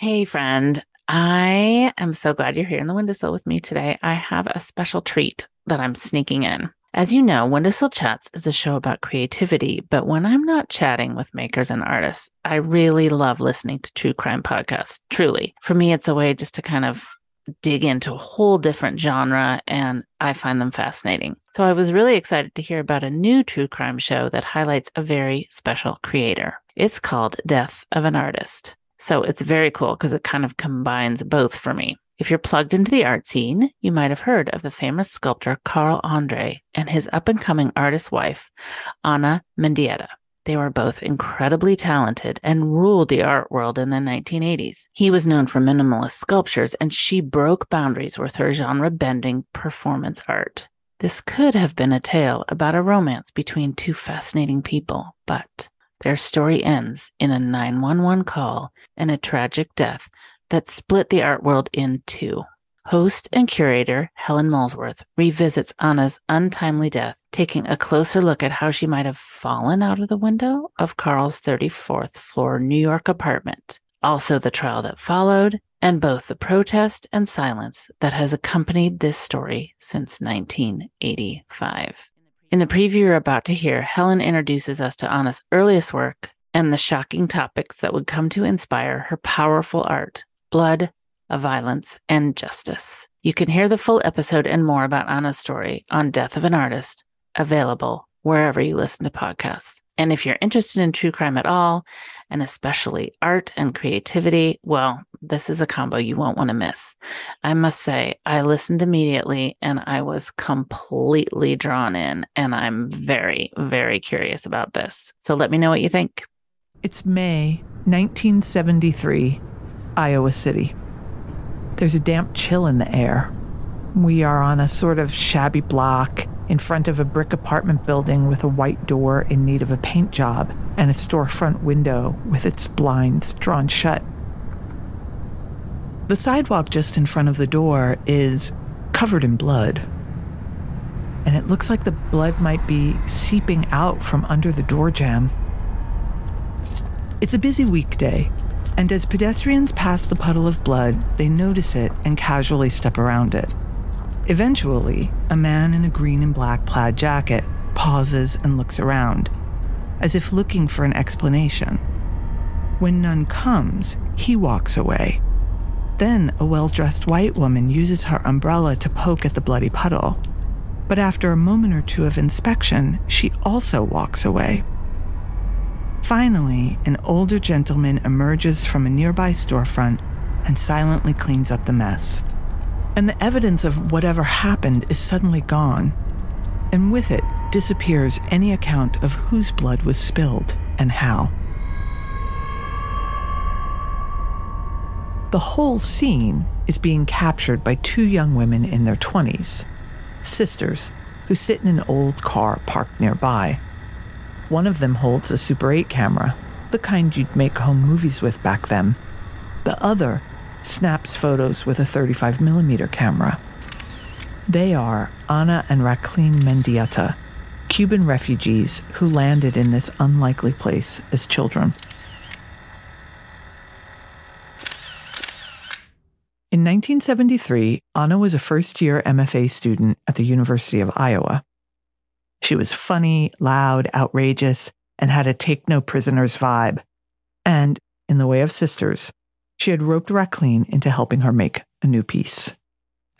Hey, friend. I am so glad you're here in the windowsill with me today. I have a special treat that I'm sneaking in. As you know, Windowsill Chats is a show about creativity, but when I'm not chatting with makers and artists, I really love listening to true crime podcasts. Truly. For me, it's a way just to kind of dig into a whole different genre, and I find them fascinating. So I was really excited to hear about a new true crime show that highlights a very special creator. It's called Death of an Artist. So it's very cool because it kind of combines both for me. If you're plugged into the art scene, you might have heard of the famous sculptor Carl Andre and his up and coming artist wife, Ana Mendieta. They were both incredibly talented and ruled the art world in the 1980s. He was known for minimalist sculptures, and she broke boundaries with her genre bending performance art. This could have been a tale about a romance between two fascinating people, but their story ends in a 911 call and a tragic death that split the art world in two. Host and curator Helen Molesworth revisits Ana's untimely death, taking a closer look at how she might have fallen out of the window of Carl's 34th floor New York apartment. Also, the trial that followed, and both the protest and silence that has accompanied this story since 1985. In the preview you're about to hear, Helen introduces us to Ana's earliest work and the shocking topics that would come to inspire her powerful art blood, violence, and justice. You can hear the full episode and more about Ana's story on Death of an Artist, available wherever you listen to podcasts. And if you're interested in true crime at all, and especially art and creativity, well, this is a combo you won't want to miss. I must say, I listened immediately and I was completely drawn in, and I'm very, very curious about this. So let me know what you think. It's May 1973, Iowa City. There's a damp chill in the air. We are on a sort of shabby block in front of a brick apartment building with a white door in need of a paint job and a storefront window with its blinds drawn shut. The sidewalk just in front of the door is covered in blood. And it looks like the blood might be seeping out from under the door jamb. It's a busy weekday, and as pedestrians pass the puddle of blood, they notice it and casually step around it. Eventually, a man in a green and black plaid jacket pauses and looks around, as if looking for an explanation. When none comes, he walks away. Then a well dressed white woman uses her umbrella to poke at the bloody puddle. But after a moment or two of inspection, she also walks away. Finally, an older gentleman emerges from a nearby storefront and silently cleans up the mess and the evidence of whatever happened is suddenly gone. And with it disappears any account of whose blood was spilled and how. The whole scene is being captured by two young women in their 20s, sisters, who sit in an old car parked nearby. One of them holds a Super 8 camera, the kind you'd make home movies with back then. The other snaps photos with a 35mm camera. They are Ana and Raquelín Mendieta, Cuban refugees who landed in this unlikely place as children. In 1973, Ana was a first year MFA student at the University of Iowa. She was funny, loud, outrageous, and had a take no prisoners vibe. And, in the way of sisters, she had roped Raquelín into helping her make a new piece.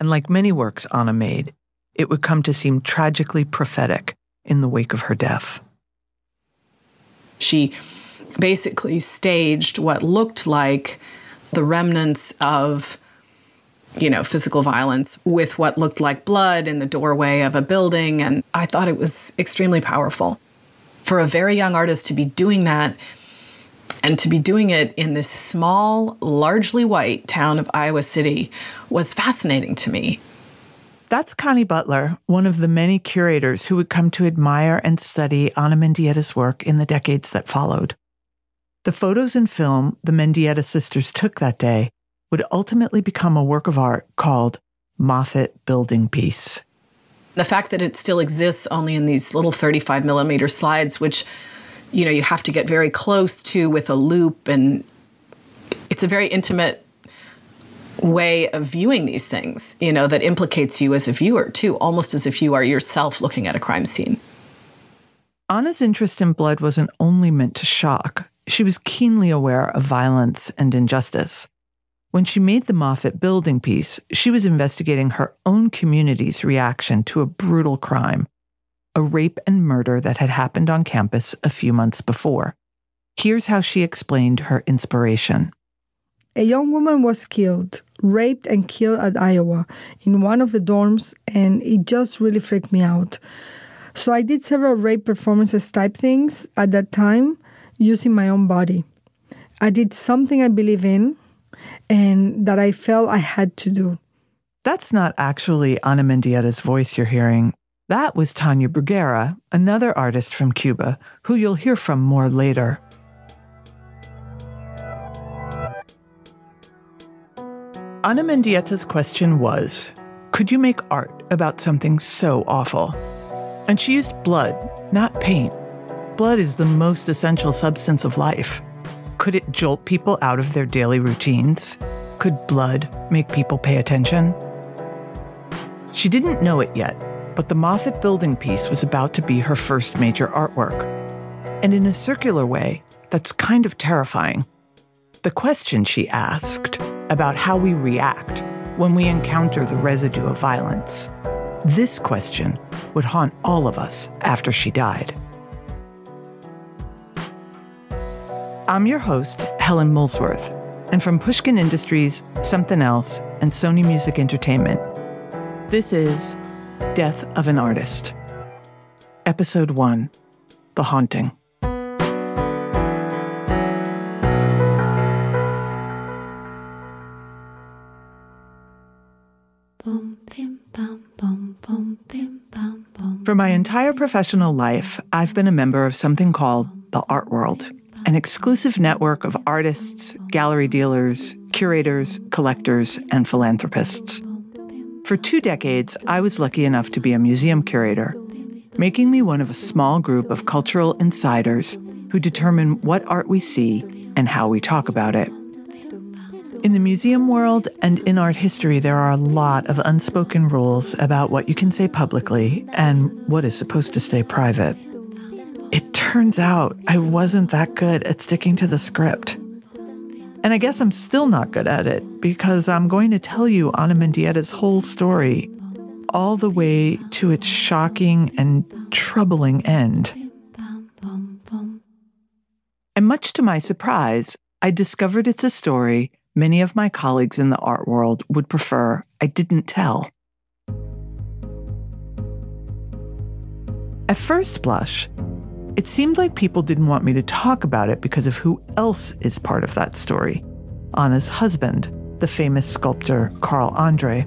And like many works Ana made, it would come to seem tragically prophetic in the wake of her death. She basically staged what looked like the remnants of you know physical violence with what looked like blood in the doorway of a building and i thought it was extremely powerful for a very young artist to be doing that and to be doing it in this small, largely white town of Iowa City was fascinating to me. That's Connie Butler, one of the many curators who would come to admire and study Ana Mendieta's work in the decades that followed. The photos and film the Mendieta sisters took that day would ultimately become a work of art called Moffat Building Piece. The fact that it still exists only in these little 35 millimeter slides, which you know you have to get very close to with a loupe and it's a very intimate way of viewing these things, you know, that implicates you as a viewer too, almost as if you are yourself looking at a crime scene. Ana's interest in blood wasn't only meant to shock, she was keenly aware of violence and injustice. When she made the Moffat building piece, she was investigating her own community's reaction to a brutal crime, a rape and murder that had happened on campus a few months before. Here's how she explained her inspiration. A young woman was killed, raped and killed at Iowa in one of the dorms, and it just really freaked me out. So I did several rape performances type things at that time using my own body. I did something I believe in and that I felt I had to do. That's not actually Ana Mendieta's voice you're hearing. That was Tania Bruguera, another artist from Cuba, who you'll hear from more later. Ana Mendieta's question was Could you make art about something so awful? And she used blood, not paint. Blood is the most essential substance of life. Could it jolt people out of their daily routines? Could blood make people pay attention? She didn't know it yet, but the Moffat building piece was about to be her first major artwork. And in a circular way, that's kind of terrifying. The question she asked about how we react when we encounter the residue of violence. This question would haunt all of us after she died. I'm your host, Helen Molesworth, and from Pushkin Industries, Something Else, and Sony Music Entertainment, this is Death of an Artist. Episode 1 The Haunting. My entire professional life, I've been a member of something called the art world an exclusive network of artists, gallery dealers, curators, collectors, and philanthropists. For two decades, I was lucky enough to be a museum curator, making me one of a small group of cultural insiders who determine what art we see and how we talk about it. In the museum world and in art history, there are a lot of unspoken rules about what you can say publicly and what is supposed to stay private It turns out I wasn't that good at sticking to the script. And I guess I'm still not good at it because I'm going to tell you Ana Mendieta's whole story, all the way to its shocking and troubling end. And much to my surprise, I discovered it's a story many of my colleagues in the art world would prefer I didn't tell. At first blush, it seemed like people didn't want me to talk about it because of who else is part of that story Ana's husband, the famous sculptor Carl Andre.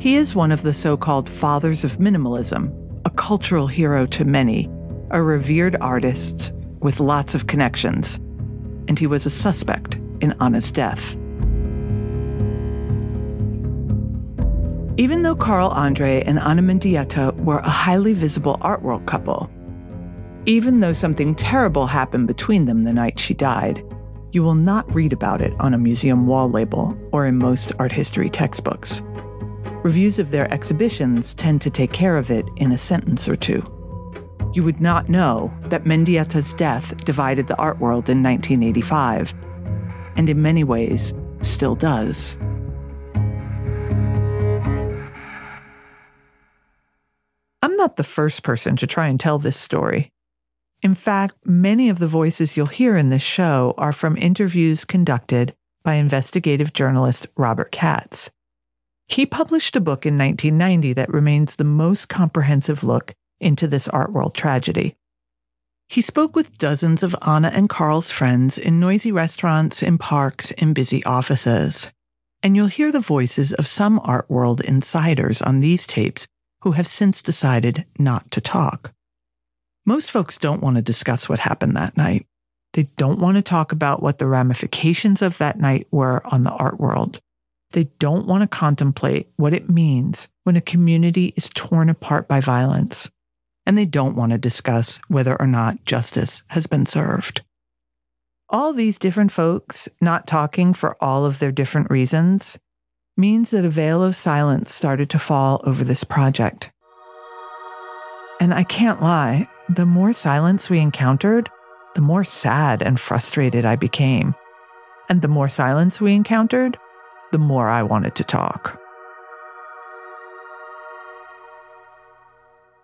He is one of the so called fathers of minimalism, a cultural hero to many, a revered artist with lots of connections, and he was a suspect in Ana's death. Even though Carl Andre and Ana Mendieta were a highly visible art world couple, even though something terrible happened between them the night she died, you will not read about it on a museum wall label or in most art history textbooks. Reviews of their exhibitions tend to take care of it in a sentence or two. You would not know that Mendieta's death divided the art world in 1985, and in many ways still does. I'm not the first person to try and tell this story. In fact, many of the voices you'll hear in this show are from interviews conducted by investigative journalist Robert Katz. He published a book in 1990 that remains the most comprehensive look into this art world tragedy. He spoke with dozens of Ana and Carl's friends in noisy restaurants, in parks, in busy offices. And you'll hear the voices of some art world insiders on these tapes who have since decided not to talk. Most folks don't want to discuss what happened that night. They don't want to talk about what the ramifications of that night were on the art world. They don't want to contemplate what it means when a community is torn apart by violence. And they don't want to discuss whether or not justice has been served. All these different folks not talking for all of their different reasons means that a veil of silence started to fall over this project. And I can't lie, the more silence we encountered, the more sad and frustrated I became. And the more silence we encountered, the more I wanted to talk.